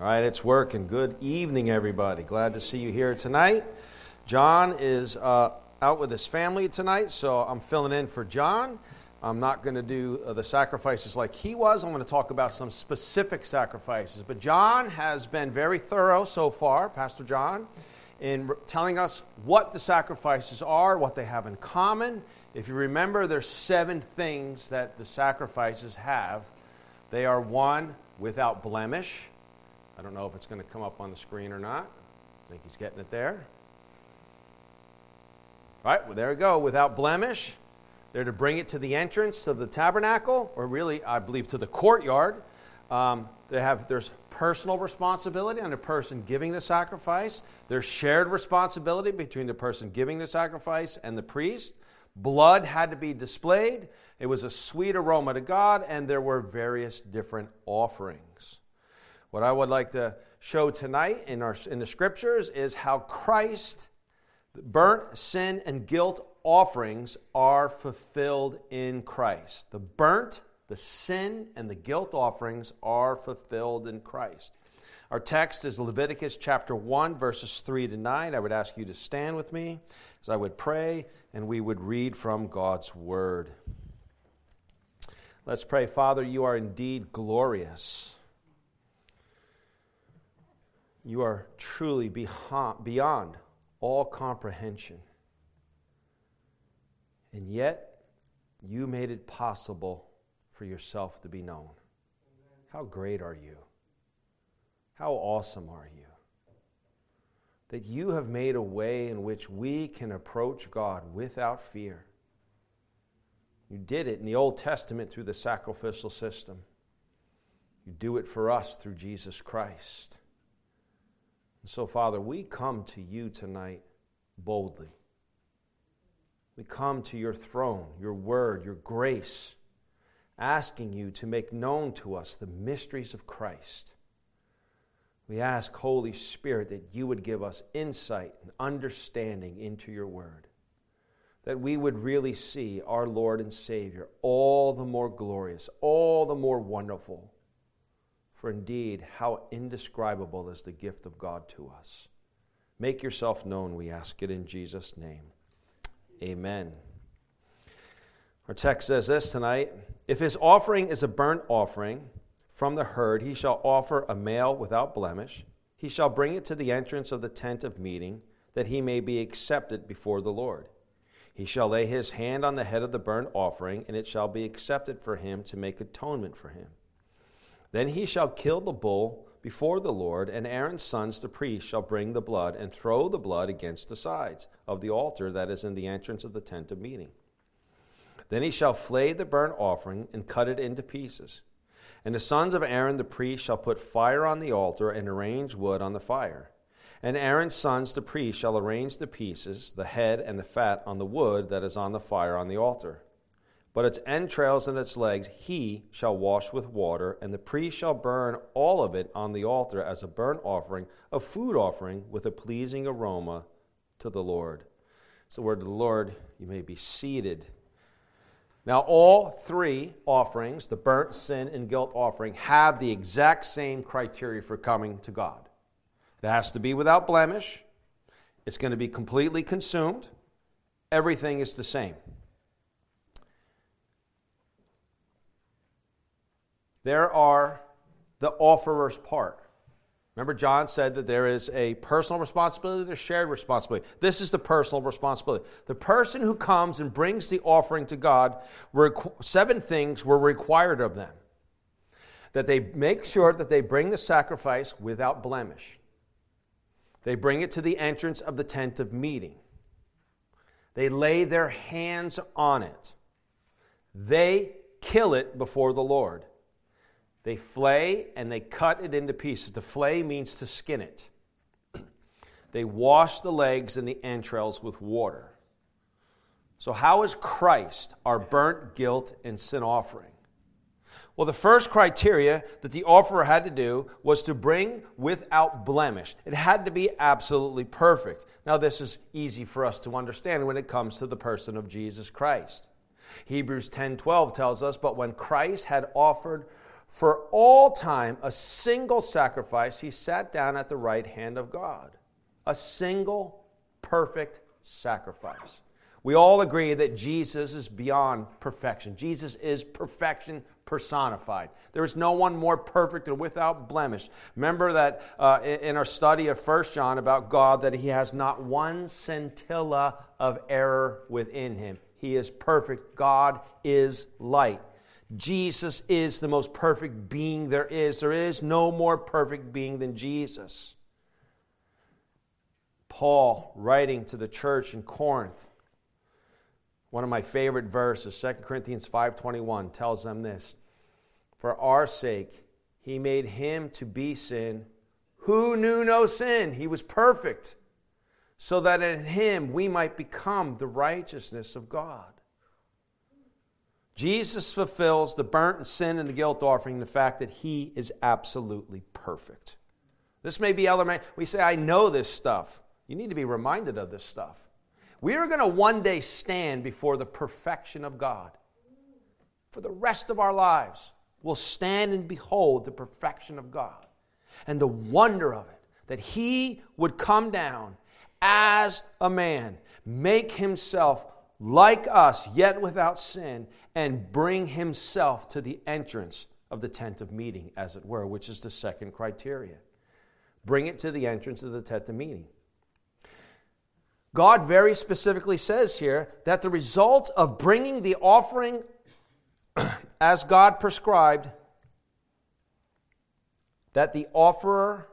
All right, it's working. Good evening, everybody. Glad to see you here tonight. John is uh, out with his family tonight, so I'm filling in for John. I'm not going to do uh, the sacrifices like he was. I'm going to talk about some specific sacrifices. But John has been very thorough so far, Pastor John, in telling us what the sacrifices are, what they have in common. If you remember, there's seven things that the sacrifices have. They are one, without blemish. I don't know if it's going to come up on the screen or not. I think he's getting it there. All right, well, there we go. Without blemish. They're to bring it to the entrance of the tabernacle, or really, I believe, to the courtyard. Um, they have there's personal responsibility on the person giving the sacrifice. There's shared responsibility between the person giving the sacrifice and the priest. Blood had to be displayed. It was a sweet aroma to God, and there were various different offerings. What I would like to show tonight in, our, in the scriptures is how Christ, the burnt sin and guilt offerings are fulfilled in Christ. The burnt, the sin, and the guilt offerings are fulfilled in Christ. Our text is Leviticus chapter 1, verses 3 to 9. I would ask you to stand with me as I would pray and we would read from God's word. Let's pray. Father, you are indeed glorious. You are truly beyond all comprehension. And yet, you made it possible for yourself to be known. How great are you? How awesome are you? That you have made a way in which we can approach God without fear. You did it in the Old Testament through the sacrificial system. You do it for us through Jesus Christ. And so, Father, we come to you tonight boldly. We come to your throne, your word, your grace, asking you to make known to us the mysteries of Christ. We ask, Holy Spirit, that you would give us insight and understanding into your word, that we would really see our Lord and Savior all the more glorious, all the more wonderful for indeed, how indescribable is the gift of God to us. Make yourself known, we ask it in Jesus' name. Amen. Our text says this tonight If his offering is a burnt offering from the herd, he shall offer a male without blemish. He shall bring it to the entrance of the tent of meeting, that he may be accepted before the Lord. He shall lay his hand on the head of the burnt offering, and it shall be accepted for him to make atonement for him. Then he shall kill the bull before the Lord, and Aaron's sons, the priests, shall bring the blood and throw the blood against the sides of the altar that is in the entrance of the tent of meeting. Then he shall flay the burnt offering and cut it into pieces. And the sons of Aaron the priest shall put fire on the altar and arrange wood on the fire. And Aaron's sons the priest shall arrange the pieces, the head and the fat on the wood that is on the fire on the altar. But its entrails and its legs he shall wash with water, and the priest shall burn all of it on the altar as a burnt offering, a food offering with a pleasing aroma to the Lord. It's the word of the Lord. You may be seated. Now, all three offerings, the burnt, sin, and guilt offering, have the exact same criteria for coming to God. It has to be without blemish, it's going to be completely consumed. Everything is the same. There are the offerer's part. Remember, John said that there is a personal responsibility, there's shared responsibility. This is the personal responsibility. The person who comes and brings the offering to God, seven things were required of them that they make sure that they bring the sacrifice without blemish, they bring it to the entrance of the tent of meeting, they lay their hands on it, they kill it before the Lord. They flay and they cut it into pieces. To flay means to skin it. they wash the legs and the entrails with water. So, how is Christ our burnt guilt and sin offering? Well, the first criteria that the offerer had to do was to bring without blemish. It had to be absolutely perfect. Now, this is easy for us to understand when it comes to the person of Jesus Christ. Hebrews 10:12 tells us, "But when Christ had offered for all time a single sacrifice, he sat down at the right hand of God. A single perfect sacrifice. We all agree that Jesus is beyond perfection. Jesus is perfection personified. There is no one more perfect and without blemish. Remember that uh, in our study of First John about God, that he has not one scintilla of error within him. He is perfect. God is light. Jesus is the most perfect being there is. There is no more perfect being than Jesus. Paul, writing to the church in Corinth, one of my favorite verses, 2 Corinthians 5:21 tells them this. For our sake he made him to be sin who knew no sin. He was perfect, so that in him we might become the righteousness of God. Jesus fulfills the burnt and sin and the guilt offering the fact that he is absolutely perfect. This may be elementary. We say, I know this stuff. You need to be reminded of this stuff. We are going to one day stand before the perfection of God. For the rest of our lives, we'll stand and behold the perfection of God and the wonder of it that He would come down as a man, make Himself like us, yet without sin, and bring Himself to the entrance of the tent of meeting, as it were, which is the second criteria. Bring it to the entrance of the tent of meeting. God very specifically says here that the result of bringing the offering as God prescribed, that the offerer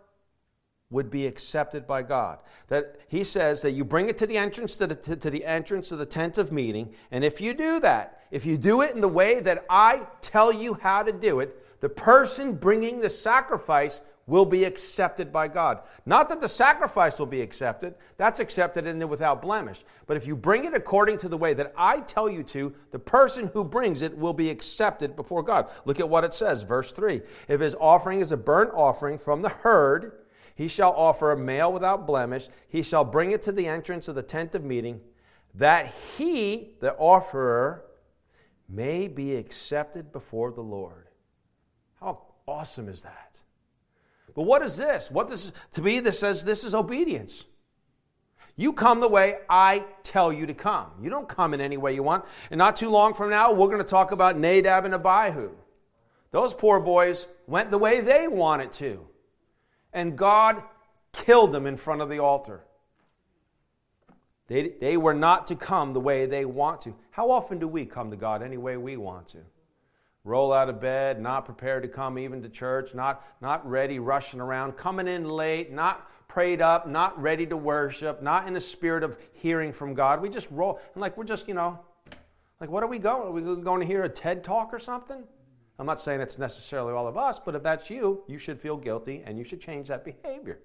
would be accepted by God. That he says that you bring it to the entrance to the, to, to the entrance of the tent of meeting, and if you do that, if you do it in the way that I tell you how to do it, the person bringing the sacrifice will be accepted by God. Not that the sacrifice will be accepted, that's accepted it without blemish. But if you bring it according to the way that I tell you to, the person who brings it will be accepted before God. Look at what it says, verse 3. If his offering is a burnt offering from the herd, he shall offer a male without blemish. He shall bring it to the entrance of the tent of meeting, that he, the offerer, may be accepted before the Lord. How awesome is that? But what is this? What this to me this says this is obedience. You come the way I tell you to come. You don't come in any way you want. And not too long from now, we're going to talk about Nadab and Abihu. Those poor boys went the way they wanted to. And God killed them in front of the altar. They, they were not to come the way they want to. How often do we come to God any way we want to? roll out of bed, not prepared to come even to church, not, not ready, rushing around, coming in late, not prayed up, not ready to worship, not in the spirit of hearing from God. We just roll, and like we're just, you know, like what are we going? Are we going to hear a TED talk or something? I'm not saying it's necessarily all of us, but if that's you, you should feel guilty and you should change that behavior.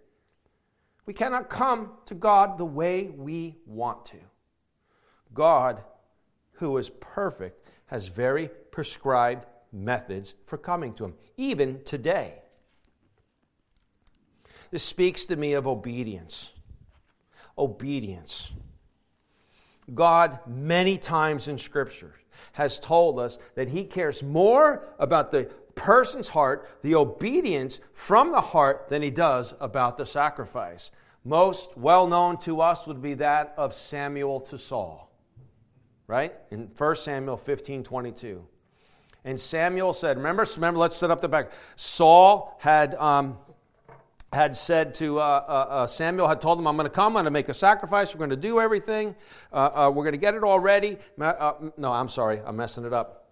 We cannot come to God the way we want to. God, who is perfect, has very prescribed methods for coming to Him, even today. This speaks to me of obedience. Obedience. God, many times in Scripture, has told us that He cares more about the person's heart, the obedience from the heart, than He does about the sacrifice. Most well known to us would be that of Samuel to Saul, right? In 1 Samuel 15 22. And Samuel said, remember, remember, let's set up the back. Saul had, um, had said to uh, uh, uh, Samuel, had told him, I'm going to come, I'm going to make a sacrifice, we're going to do everything, uh, uh, we're going to get it all ready. Uh, no, I'm sorry, I'm messing it up.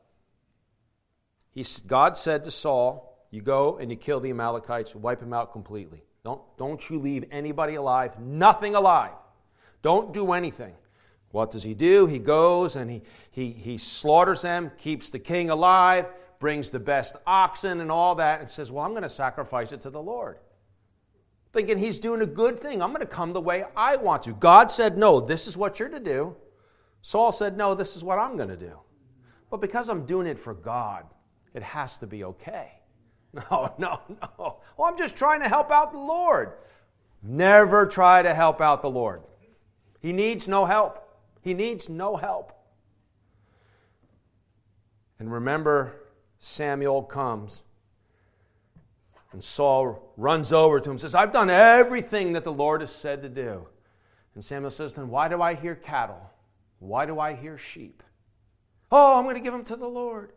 He, God said to Saul, You go and you kill the Amalekites, wipe them out completely. Don't, don't you leave anybody alive, nothing alive. Don't do anything. What does he do? He goes and he, he, he slaughters them, keeps the king alive, brings the best oxen and all that, and says, Well, I'm going to sacrifice it to the Lord. Thinking he's doing a good thing. I'm going to come the way I want to. God said, No, this is what you're to do. Saul said, No, this is what I'm going to do. But because I'm doing it for God, it has to be okay. No, no, no. Well, I'm just trying to help out the Lord. Never try to help out the Lord. He needs no help. He needs no help. And remember, Samuel comes And Saul runs over to him and says, I've done everything that the Lord has said to do. And Samuel says, Then why do I hear cattle? Why do I hear sheep? Oh, I'm going to give them to the Lord.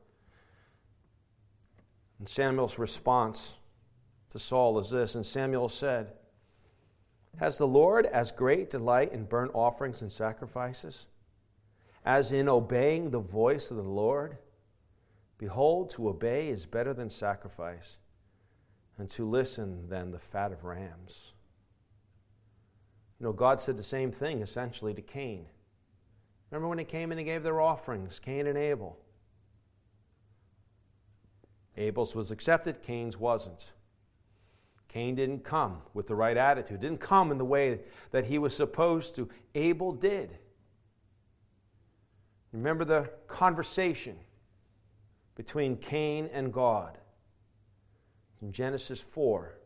And Samuel's response to Saul is this And Samuel said, Has the Lord as great delight in burnt offerings and sacrifices as in obeying the voice of the Lord? Behold, to obey is better than sacrifice and to listen than the fat of rams. You know, God said the same thing essentially to Cain. Remember when he came and he gave their offerings, Cain and Abel? Abel's was accepted, Cain's wasn't. Cain didn't come with the right attitude, didn't come in the way that he was supposed to. Abel did. Remember the conversation between Cain and God in Genesis 4.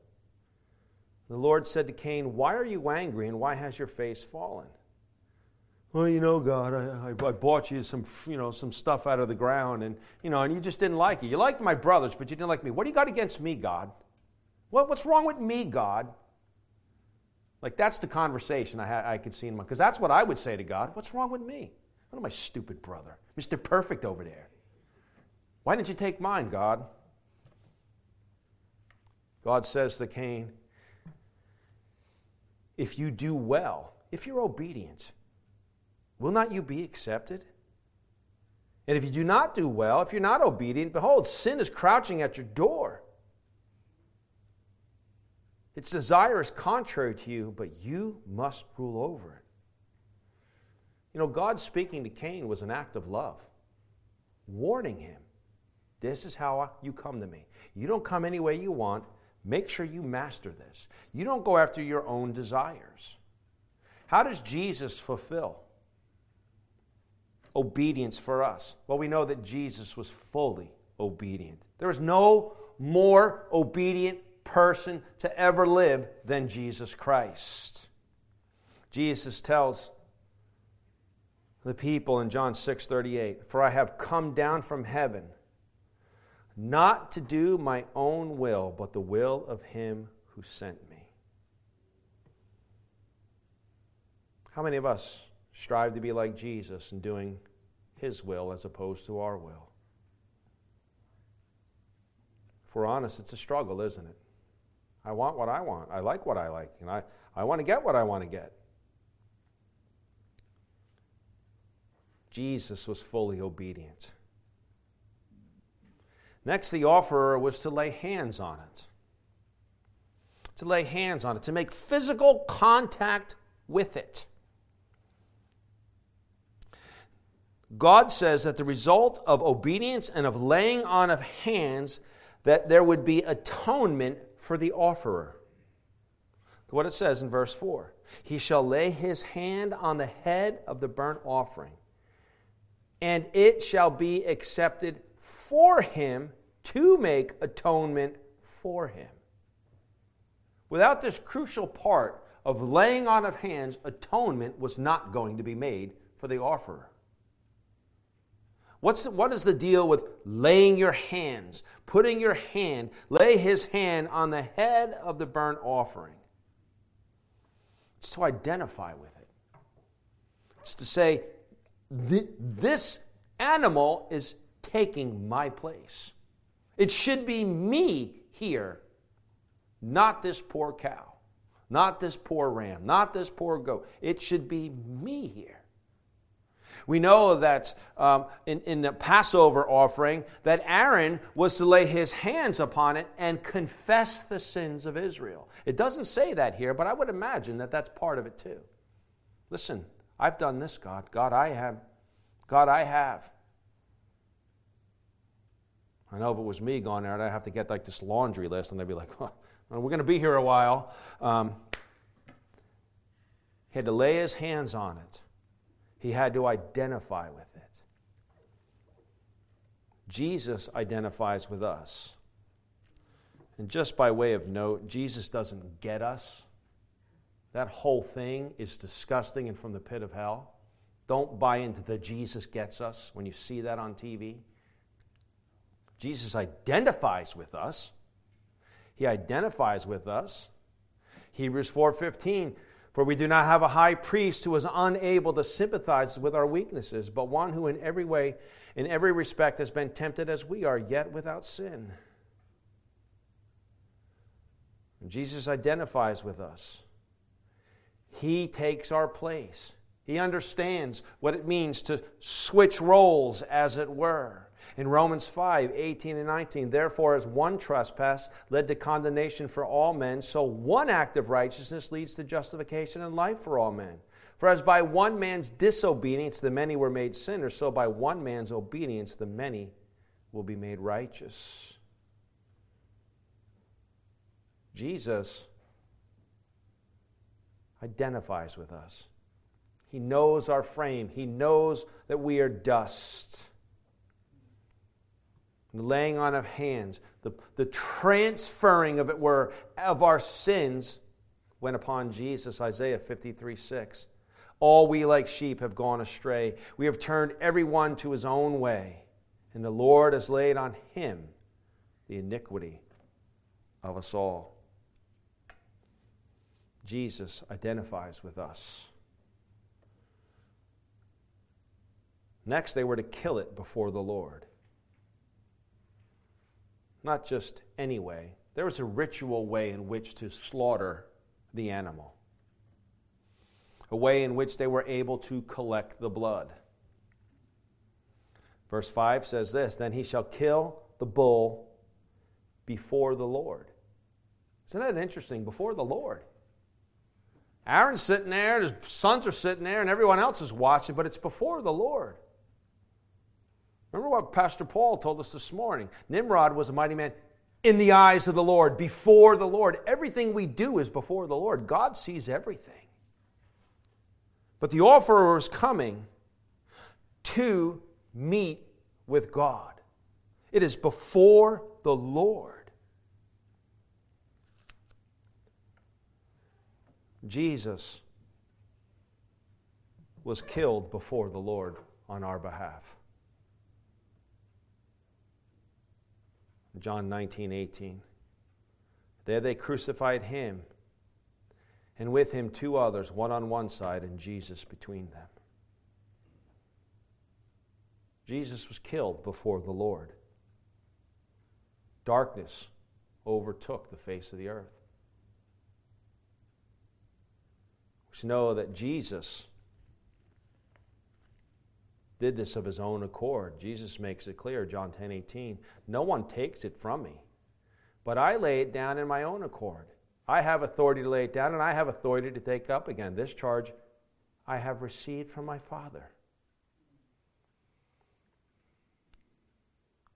The Lord said to Cain, Why are you angry and why has your face fallen? Well, you know, God, I, I, bought you some, you know, some stuff out of the ground, and you know, and you just didn't like it. You liked my brothers, but you didn't like me. What do you got against me, God? What, what's wrong with me, God? Like that's the conversation I, ha- I could see in my, because that's what I would say to God. What's wrong with me? What am I stupid brother, Mister Perfect over there? Why didn't you take mine, God? God says to Cain, if you do well, if you're obedient, will not you be accepted? And if you do not do well, if you're not obedient, behold, sin is crouching at your door. Its desire is contrary to you, but you must rule over it. You know, God speaking to Cain was an act of love, warning him this is how you come to me. You don't come any way you want. Make sure you master this. You don't go after your own desires. How does Jesus fulfill obedience for us? Well, we know that Jesus was fully obedient. There is no more obedient person to ever live than Jesus Christ. Jesus tells the people in John 6:38, "For I have come down from heaven not to do my own will, but the will of him who sent me." How many of us strive to be like Jesus in doing his will as opposed to our will? If we're honest, it's a struggle, isn't it? I want what I want. I like what I like. And I, I want to get what I want to get. Jesus was fully obedient. Next, the offerer was to lay hands on it. To lay hands on it, to make physical contact with it. God says that the result of obedience and of laying on of hands that there would be atonement for the offerer. What it says in verse 4 He shall lay his hand on the head of the burnt offering, and it shall be accepted for him to make atonement for him. Without this crucial part of laying on of hands, atonement was not going to be made for the offerer. What's the, what is the deal with laying your hands, putting your hand, lay his hand on the head of the burnt offering? It's to identify with it. It's to say, this animal is taking my place. It should be me here, not this poor cow, not this poor ram, not this poor goat. It should be me here. We know that um, in, in the Passover offering, that Aaron was to lay his hands upon it and confess the sins of Israel. It doesn't say that here, but I would imagine that that's part of it too. Listen, I've done this, God. God, I have. God, I have. I know if it was me going there, I'd have to get like this laundry list, and they'd be like, well, we're going to be here a while. Um, he had to lay his hands on it. He had to identify with it. Jesus identifies with us. And just by way of note, Jesus doesn't get us. That whole thing is disgusting and from the pit of hell. Don't buy into the Jesus gets us when you see that on TV. Jesus identifies with us. He identifies with us. Hebrews 4:15 For we do not have a high priest who is unable to sympathize with our weaknesses, but one who in every way in every respect has been tempted as we are, yet without sin. Jesus identifies with us. He takes our place. He understands what it means to switch roles, as it were. In Romans 5 18 and 19, therefore, as one trespass led to condemnation for all men, so one act of righteousness leads to justification and life for all men. For as by one man's disobedience the many were made sinners, so by one man's obedience the many will be made righteous. Jesus identifies with us. He knows our frame, He knows that we are dust. The laying on of hands, the, the transferring of it were of our sins went upon Jesus, Isaiah 53 6. All we like sheep have gone astray. We have turned every one to his own way, and the Lord has laid on him the iniquity of us all. Jesus identifies with us. Next, they were to kill it before the Lord. Not just any way, there was a ritual way in which to slaughter the animal, a way in which they were able to collect the blood. Verse 5 says this Then he shall kill the bull before the Lord. Isn't that interesting? Before the Lord. Aaron's sitting there, his sons are sitting there, and everyone else is watching, but it's before the Lord. Remember what Pastor Paul told us this morning? Nimrod was a mighty man in the eyes of the Lord, before the Lord. Everything we do is before the Lord. God sees everything. But the offerer is coming to meet with God. It is before the Lord. Jesus was killed before the Lord on our behalf. John 19, 18. There they crucified him, and with him two others, one on one side and Jesus between them. Jesus was killed before the Lord. Darkness overtook the face of the earth. We know that Jesus did this of his own accord. Jesus makes it clear, John 10 18. No one takes it from me, but I lay it down in my own accord. I have authority to lay it down, and I have authority to take up again. This charge I have received from my Father.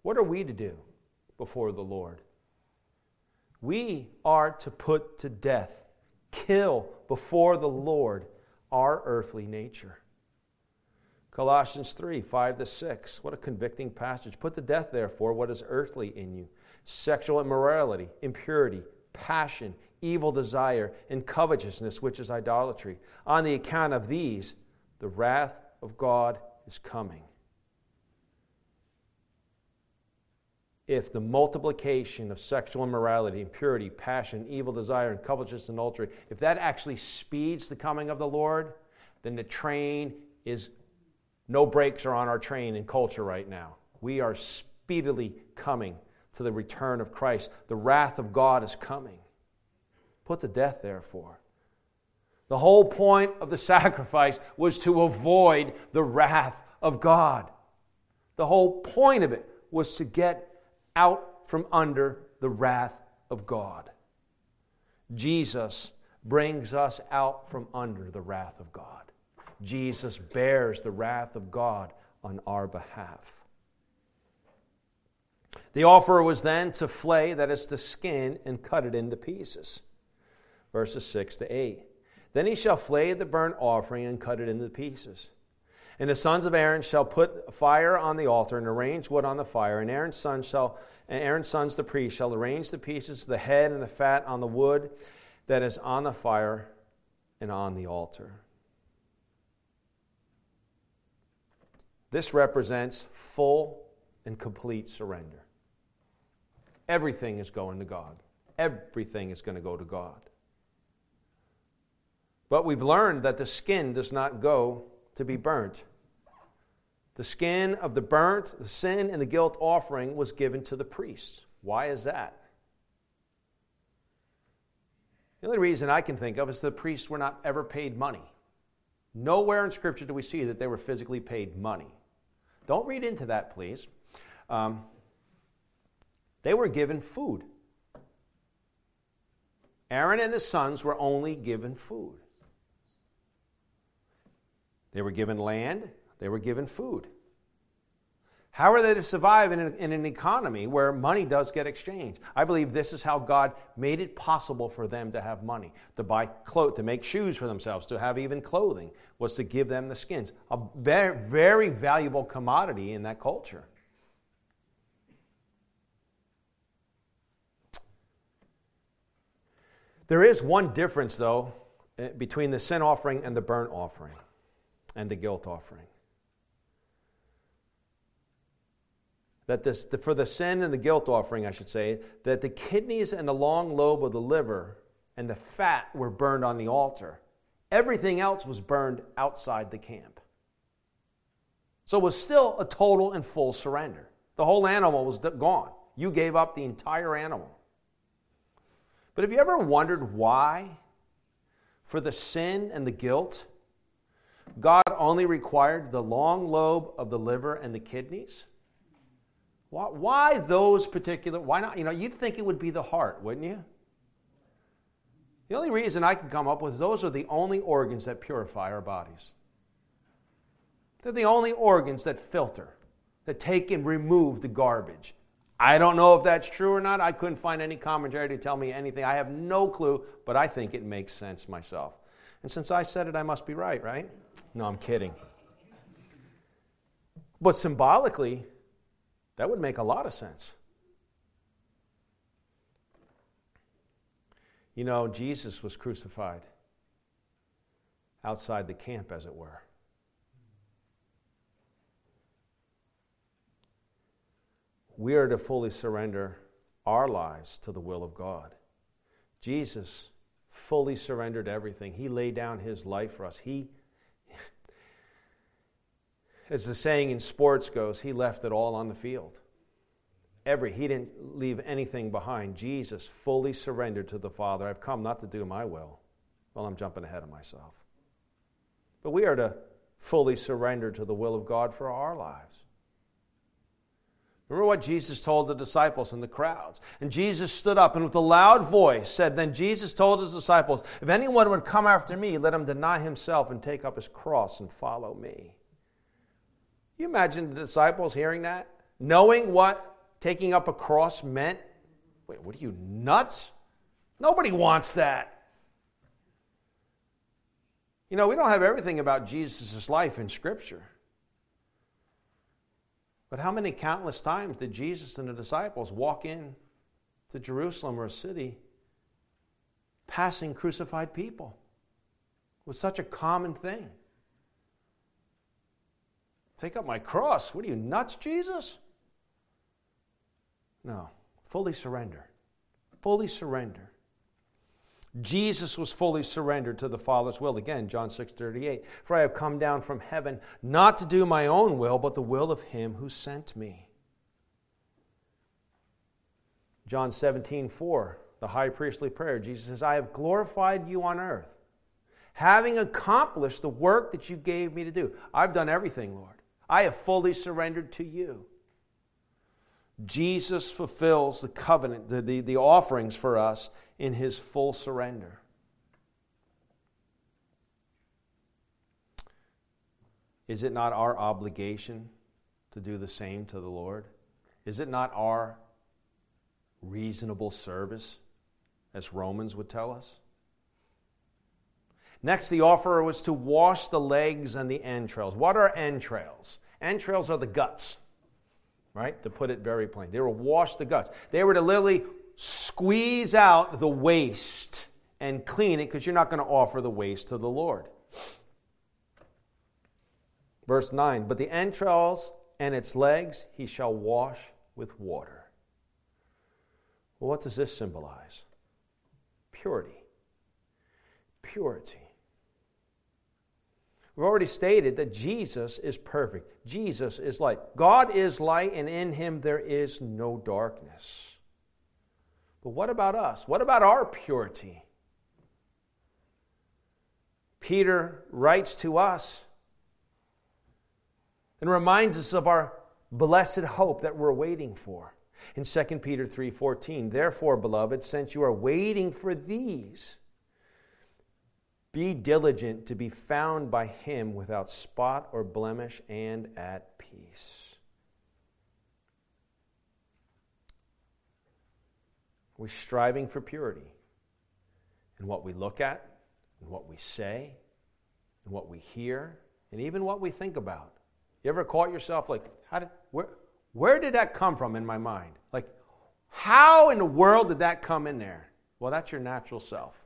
What are we to do before the Lord? We are to put to death, kill before the Lord our earthly nature. Colossians 3 5 to 6. What a convicting passage. Put to death, therefore, what is earthly in you sexual immorality, impurity, passion, evil desire, and covetousness, which is idolatry. On the account of these, the wrath of God is coming. If the multiplication of sexual immorality, impurity, passion, evil desire, and covetousness and adultery, if that actually speeds the coming of the Lord, then the train is no brakes are on our train in culture right now. We are speedily coming to the return of Christ. The wrath of God is coming. Put to death, therefore. The whole point of the sacrifice was to avoid the wrath of God. The whole point of it was to get out from under the wrath of God. Jesus brings us out from under the wrath of God. Jesus bears the wrath of God on our behalf. The offer was then to flay, that is, to skin and cut it into pieces. Verses 6 to 8. Then he shall flay the burnt offering and cut it into pieces. And the sons of Aaron shall put fire on the altar and arrange wood on the fire. And Aaron's shall, and Aaron's sons the priest shall arrange the pieces, the head and the fat on the wood that is on the fire and on the altar. This represents full and complete surrender. Everything is going to God. Everything is going to go to God. But we've learned that the skin does not go to be burnt. The skin of the burnt, the sin, and the guilt offering was given to the priests. Why is that? The only reason I can think of is the priests were not ever paid money. Nowhere in Scripture do we see that they were physically paid money. Don't read into that, please. Um, they were given food. Aaron and his sons were only given food. They were given land, they were given food. How are they to survive in an, in an, economy where money does get exchanged? I believe this is how God made it possible for them to have money, to buy clothes, to make shoes for themselves, to have even clothing, was to give them the skins. A very, very valuable commodity in that culture. There is one difference, though, eh, between the sin offering and the burnt offering and the guilt offering. That this, for the sin and the guilt offering, I should say, that the kidneys and the long lobe of the liver and the fat were burned on the altar. Everything else was burned outside the camp. So it was still a total and full surrender. The whole animal was gone. You gave up the entire animal. But have you ever wondered why, for the sin and the guilt, God only required the long lobe of the liver and the kidneys? Why, why those particular? Why not? You know, you'd think it would be the heart, wouldn't you? The only reason I can come up with those are the only organs that purify our bodies. They're the only organs that filter, that take and remove the garbage. I don't know if that's true or not. I couldn't find any commentary to tell me anything. I have no clue, but I think it makes sense myself. And since I said it, I must be right, right? No, I'm kidding. But symbolically, that would make a lot of sense. You know, Jesus was crucified outside the camp, as it were. we are to fully surrender our lives to the will of God. Jesus fully surrendered everything. He laid down his life for us. He, as the saying in sports goes, he left it all on the field. Every, he didn't leave anything behind. Jesus fully surrendered to the Father. I've come not to do my will. Well, I'm jumping ahead of myself. But we are to fully surrender to the will of God for our lives. Remember what Jesus told the disciples and the crowds. And Jesus stood up and with a loud voice said, Then Jesus told his disciples, If anyone would come after me, let him deny himself and take up his cross and follow me. You imagine the disciples hearing that? Knowing what taking up a cross meant? Wait, what are you, nuts? Nobody wants that. You know, we don't have everything about Jesus' life in Scripture. But how many countless times did Jesus and the disciples walk in to Jerusalem or a city passing crucified people? It was such a common thing. Take up my cross. What are you, nuts, Jesus? No. Fully surrender. Fully surrender. Jesus was fully surrendered to the Father's will. Again, John 6 38. For I have come down from heaven not to do my own will, but the will of him who sent me. John 17 4, the high priestly prayer. Jesus says, I have glorified you on earth, having accomplished the work that you gave me to do. I've done everything, Lord. I have fully surrendered to you. Jesus fulfills the covenant, the, the, the offerings for us in his full surrender. Is it not our obligation to do the same to the Lord? Is it not our reasonable service, as Romans would tell us? Next, the offer was to wash the legs and the entrails. What are entrails? Entrails are the guts, right? To put it very plain. They were wash the guts. They were to literally squeeze out the waste and clean it because you're not going to offer the waste to the Lord. Verse 9, but the entrails and its legs he shall wash with water. Well, what does this symbolize? Purity. Purity. We've already stated that Jesus is perfect. Jesus is light. God is light, and in him there is no darkness. But what about us? What about our purity? Peter writes to us and reminds us of our blessed hope that we're waiting for. In 2 Peter 3:14, therefore, beloved, since you are waiting for these, be diligent to be found by him without spot or blemish and at peace. We're striving for purity in what we look at, in what we say, in what we hear, and even what we think about. You ever caught yourself like, how did, where, where did that come from in my mind? Like, how in the world did that come in there? Well, that's your natural self.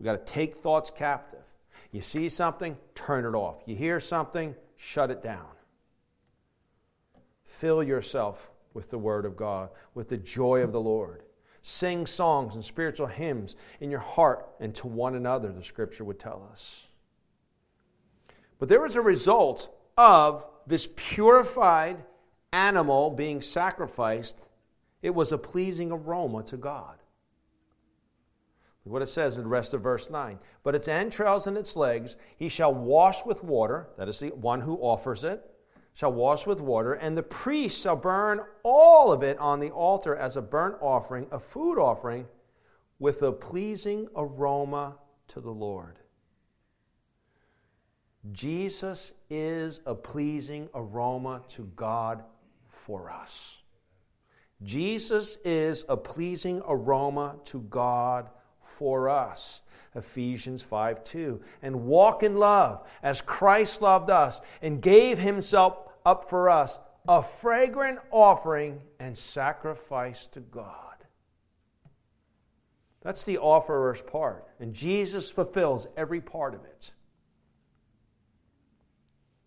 We've got to take thoughts captive. You see something, turn it off. You hear something, shut it down. Fill yourself with the Word of God, with the joy of the Lord. Sing songs and spiritual hymns in your heart and to one another, the Scripture would tell us. But there was a result of this purified animal being sacrificed, it was a pleasing aroma to God what it says in the rest of verse 9. But its entrails and its legs he shall wash with water, that is the one who offers it, shall wash with water, and the priest shall burn all of it on the altar as a burnt offering, a food offering, with a pleasing aroma to the Lord. Jesus is a pleasing aroma to God for us. Jesus is a pleasing aroma to God for us. Ephesians 5 2. And walk in love as Christ loved us and gave himself up for us, a fragrant offering and sacrifice to God. That's the offerer's part. And Jesus fulfills every part of it.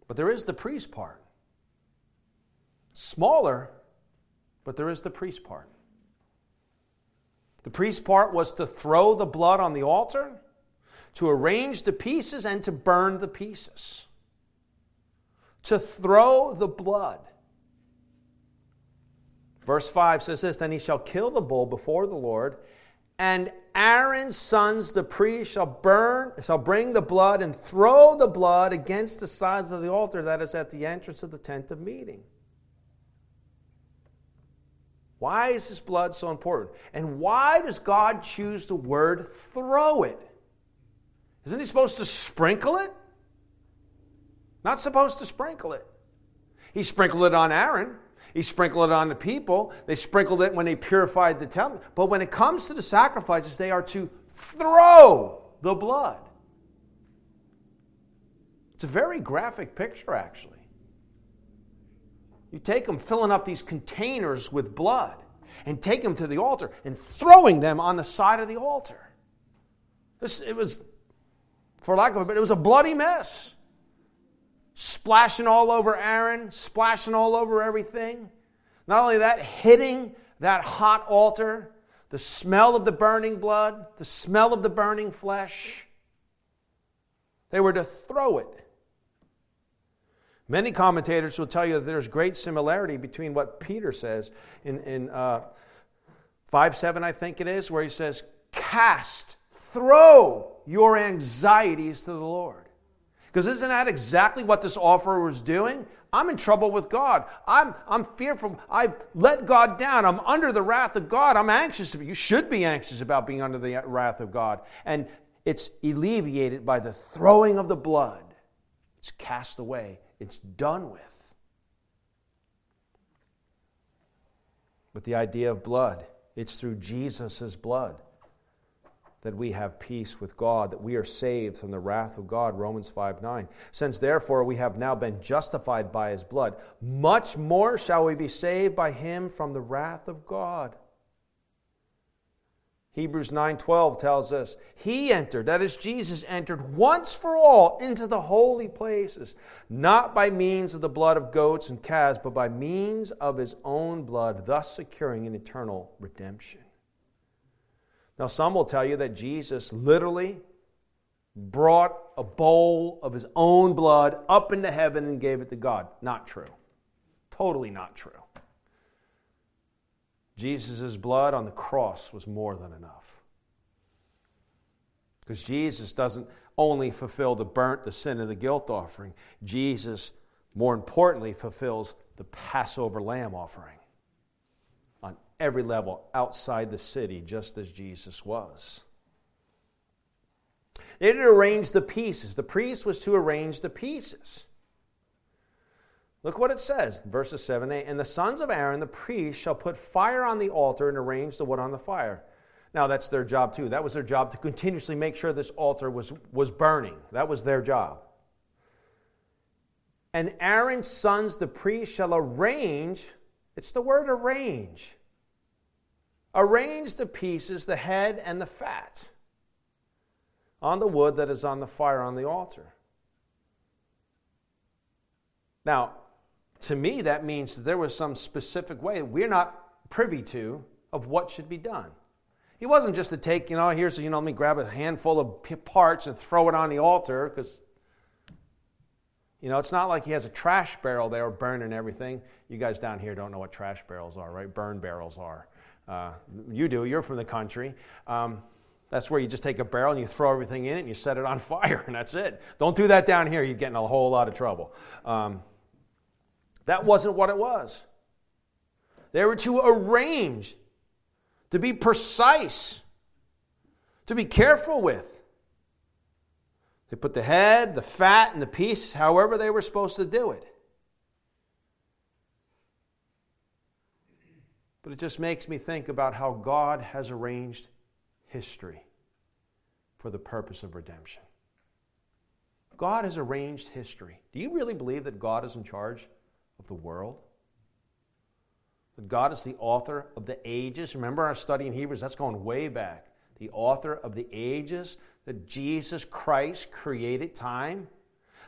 But there is the priest part. Smaller, but there is the priest part. The priest's part was to throw the blood on the altar, to arrange the pieces, and to burn the pieces. To throw the blood. Verse 5 says this Then he shall kill the bull before the Lord, and Aaron's sons, the priest, shall burn, shall bring the blood and throw the blood against the sides of the altar that is at the entrance of the tent of meeting. Why is this blood so important? And why does God choose the word throw it? Isn't he supposed to sprinkle it? Not supposed to sprinkle it. He sprinkled it on Aaron. He sprinkled it on the people. They sprinkled it when they purified the temple. But when it comes to the sacrifices, they are to throw the blood. It's a very graphic picture, actually. You take them filling up these containers with blood and take them to the altar and throwing them on the side of the altar. This, it was, for lack of a but it was a bloody mess. Splashing all over Aaron, splashing all over everything. Not only that, hitting that hot altar, the smell of the burning blood, the smell of the burning flesh. They were to throw it Many commentators will tell you that there's great similarity between what Peter says in, in uh, 5 7, I think it is, where he says, Cast, throw your anxieties to the Lord. Because isn't that exactly what this offerer was doing? I'm in trouble with God. I'm, I'm fearful. I've let God down. I'm under the wrath of God. I'm anxious. You should be anxious about being under the wrath of God. And it's alleviated by the throwing of the blood. It's cast away it's done with. But the idea of blood, it's through Jesus' blood that we have peace with God, that we are saved from the wrath of God, Romans 5 9. Since therefore we have now been justified by his blood, much more shall we be saved by him from the wrath of God. Hebrews 9:12 tells us, "He entered, that is Jesus entered once for all into the holy places, not by means of the blood of goats and calves, but by means of his own blood, thus securing an eternal redemption." Now, some will tell you that Jesus literally brought a bowl of his own blood up into heaven and gave it to God. Not true. Totally not true. Jesus' blood on the cross was more than enough. Because Jesus doesn't only fulfill the burnt, the sin, and the guilt offering, Jesus, more importantly, fulfills the Passover lamb offering on every level outside the city, just as Jesus was. They did arrange the pieces. The priest was to arrange the pieces. Look what it says, verses 7 8. And the sons of Aaron, the priest, shall put fire on the altar and arrange the wood on the fire. Now, that's their job too. That was their job to continuously make sure this altar was, was burning. That was their job. And Aaron's sons, the priest, shall arrange, it's the word arrange, arrange the pieces, the head and the fat on the wood that is on the fire on the altar. Now, to me, that means that there was some specific way we're not privy to of what should be done. He wasn't just to take, you know, here's, you know, let me grab a handful of parts and throw it on the altar because, you know, it's not like he has a trash barrel there burning everything. You guys down here don't know what trash barrels are, right? Burn barrels are. Uh, you do, you're from the country. Um, that's where you just take a barrel and you throw everything in it and you set it on fire, and that's it. Don't do that down here, you get in a whole lot of trouble. Um, that wasn't what it was. They were to arrange, to be precise, to be careful with. They put the head, the fat, and the pieces however they were supposed to do it. But it just makes me think about how God has arranged history for the purpose of redemption. God has arranged history. Do you really believe that God is in charge of the world? That God is the author of the ages? Remember our study in Hebrews? That's going way back. The author of the ages, that Jesus Christ created time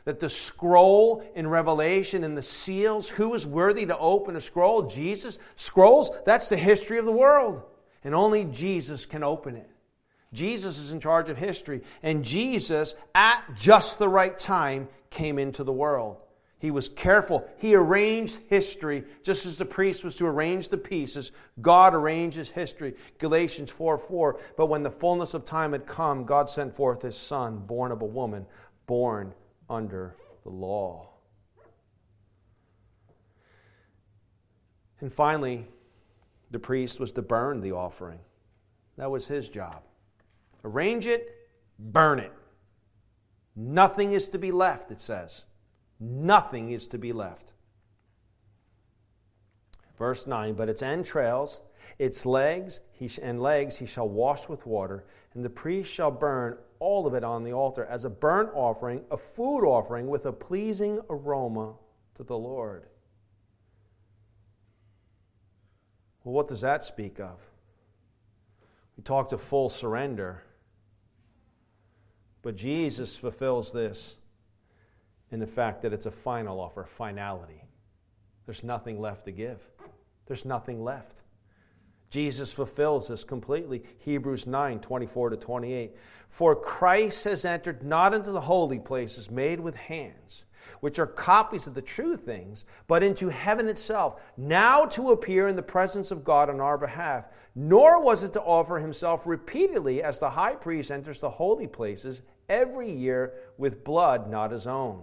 that the scroll in Revelation and the seals, who is worthy to open a scroll? Jesus. Scrolls, that's the history of the world. And only Jesus can open it. Jesus is in charge of history. And Jesus, at just the right time, came into the world. He was careful. He arranged history just as the priest was to arrange the pieces. God arranges history. Galatians 4 4. But when the fullness of time had come, God sent forth his son, born of a woman, born under the law. And finally, the priest was to burn the offering. That was his job. Arrange it, burn it. Nothing is to be left, it says. Nothing is to be left. Verse 9, but its entrails, its legs, he sh- and legs he shall wash with water, and the priest shall burn all of it on the altar as a burnt offering, a food offering with a pleasing aroma to the Lord. Well, what does that speak of? We talked of full surrender. But Jesus fulfills this in the fact that it's a final offer, finality. There's nothing left to give. There's nothing left. Jesus fulfills this completely. Hebrews 9 24 to 28. For Christ has entered not into the holy places made with hands, which are copies of the true things, but into heaven itself, now to appear in the presence of God on our behalf. Nor was it to offer himself repeatedly as the high priest enters the holy places every year with blood not his own.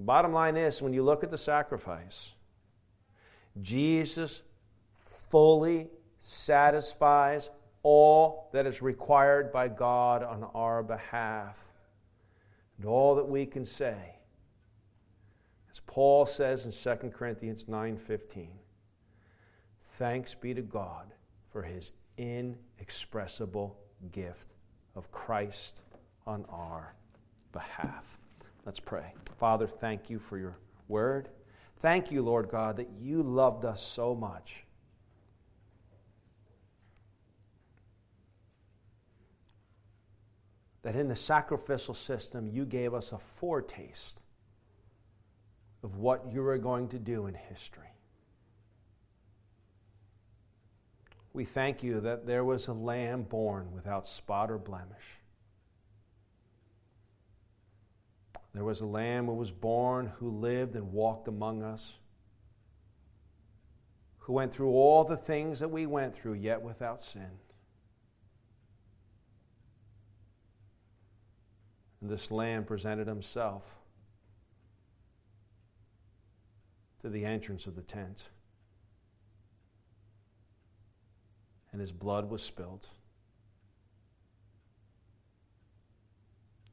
Bottom line is when you look at the sacrifice, Jesus fully satisfies all that is required by God on our behalf. And all that we can say, as Paul says in 2 Corinthians 9:15, thanks be to God for his inexpressible gift of Christ on our behalf. Let's pray. Father, thank you for your word. Thank you, Lord God, that you loved us so much. That in the sacrificial system, you gave us a foretaste of what you are going to do in history. We thank you that there was a lamb born without spot or blemish. There was a lamb who was born, who lived and walked among us, who went through all the things that we went through, yet without sin. And this lamb presented himself to the entrance of the tent. And his blood was spilled.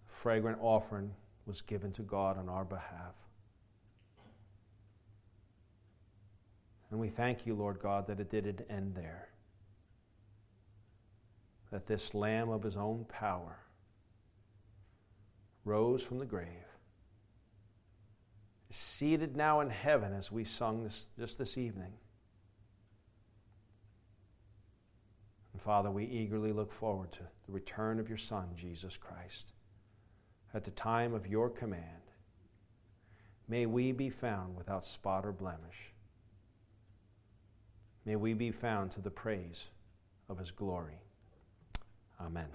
Fragrant offering was given to God on our behalf. And we thank you, Lord God, that it didn't end there. That this Lamb of his own power rose from the grave, seated now in heaven as we sung this, just this evening. And Father, we eagerly look forward to the return of your Son, Jesus Christ at the time of your command. May we be found without spot or blemish. May we be found to the praise of his glory. Amen.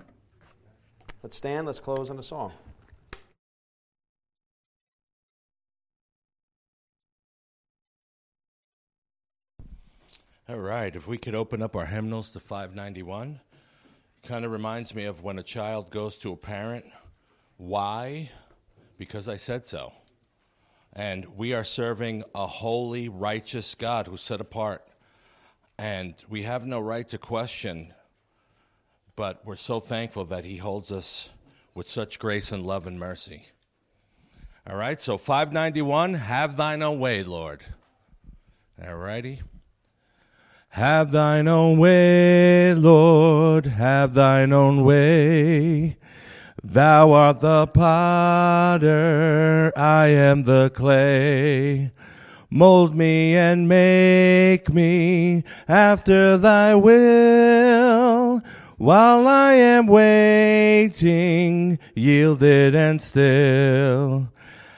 Let's stand, let's close in a song. All right, if we could open up our hymnals to 591. Kind of reminds me of when a child goes to a parent why? Because I said so. And we are serving a holy, righteous God who's set apart. And we have no right to question, but we're so thankful that He holds us with such grace and love and mercy. All right, so 591, have thine own way, Lord. All righty. Have thine own way, Lord, have thine own way. Thou art the potter, I am the clay. Mold me and make me after thy will. While I am waiting, yielded and still.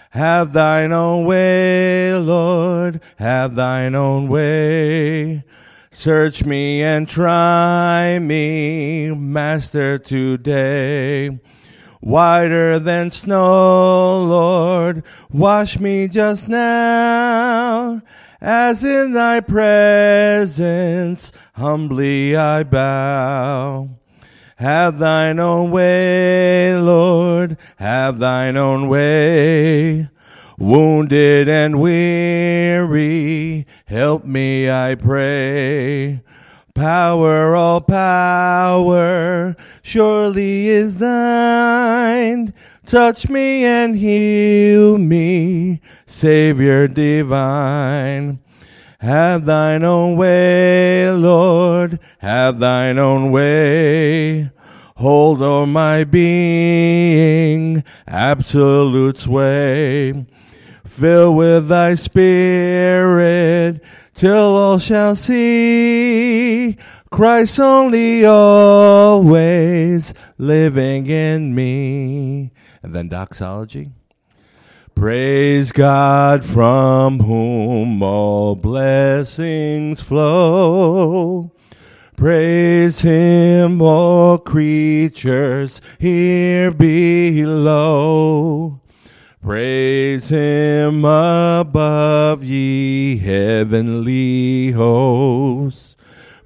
Have thine own way, Lord, have thine own way. Search me and try me, Master, today whiter than snow, Lord. Wash me just now, as in thy presence humbly I bow. Have thine own way, Lord, have thine own way. Wounded and weary, help me, I pray. Power, all power, surely is thine. Touch me and heal me, Savior divine. Have thine own way, Lord, have thine own way. Hold o'er my being, absolute sway. Fill with thy spirit, till all shall see Christ only always living in me. And then doxology. Praise God from whom all blessings flow. Praise him, all creatures here below. Praise him above ye heavenly hosts.